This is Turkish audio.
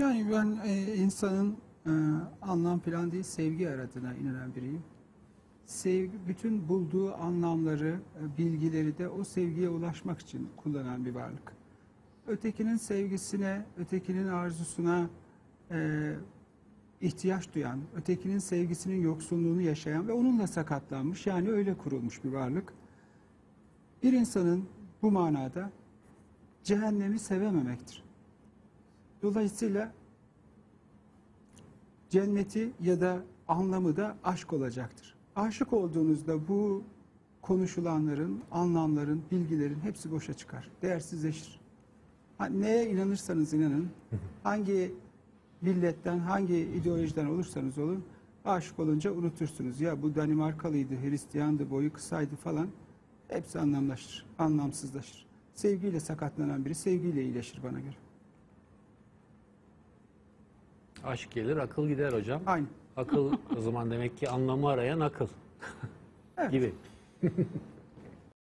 Yani ben e, insanın e, anlam falan değil sevgi aradığına inanan biriyim. Sevgi, bütün bulduğu anlamları, e, bilgileri de o sevgiye ulaşmak için kullanan bir varlık. Ötekinin sevgisine, ötekinin arzusuna e, ihtiyaç duyan, ötekinin sevgisinin yoksunluğunu yaşayan ve onunla sakatlanmış yani öyle kurulmuş bir varlık. Bir insanın bu manada cehennemi sevememektir. Dolayısıyla cenneti ya da anlamı da aşk olacaktır. Aşık olduğunuzda bu konuşulanların, anlamların, bilgilerin hepsi boşa çıkar. Değersizleşir. Neye inanırsanız inanın, hangi milletten, hangi ideolojiden olursanız olun, aşık olunca unutursunuz. Ya bu Danimarkalıydı, Hristiyandı, boyu kısaydı falan. Hepsi anlamlaşır, anlamsızlaşır. Sevgiyle sakatlanan biri sevgiyle iyileşir bana göre. Aşk gelir, akıl gider hocam. Aynı. Akıl o zaman demek ki anlamı arayan akıl gibi.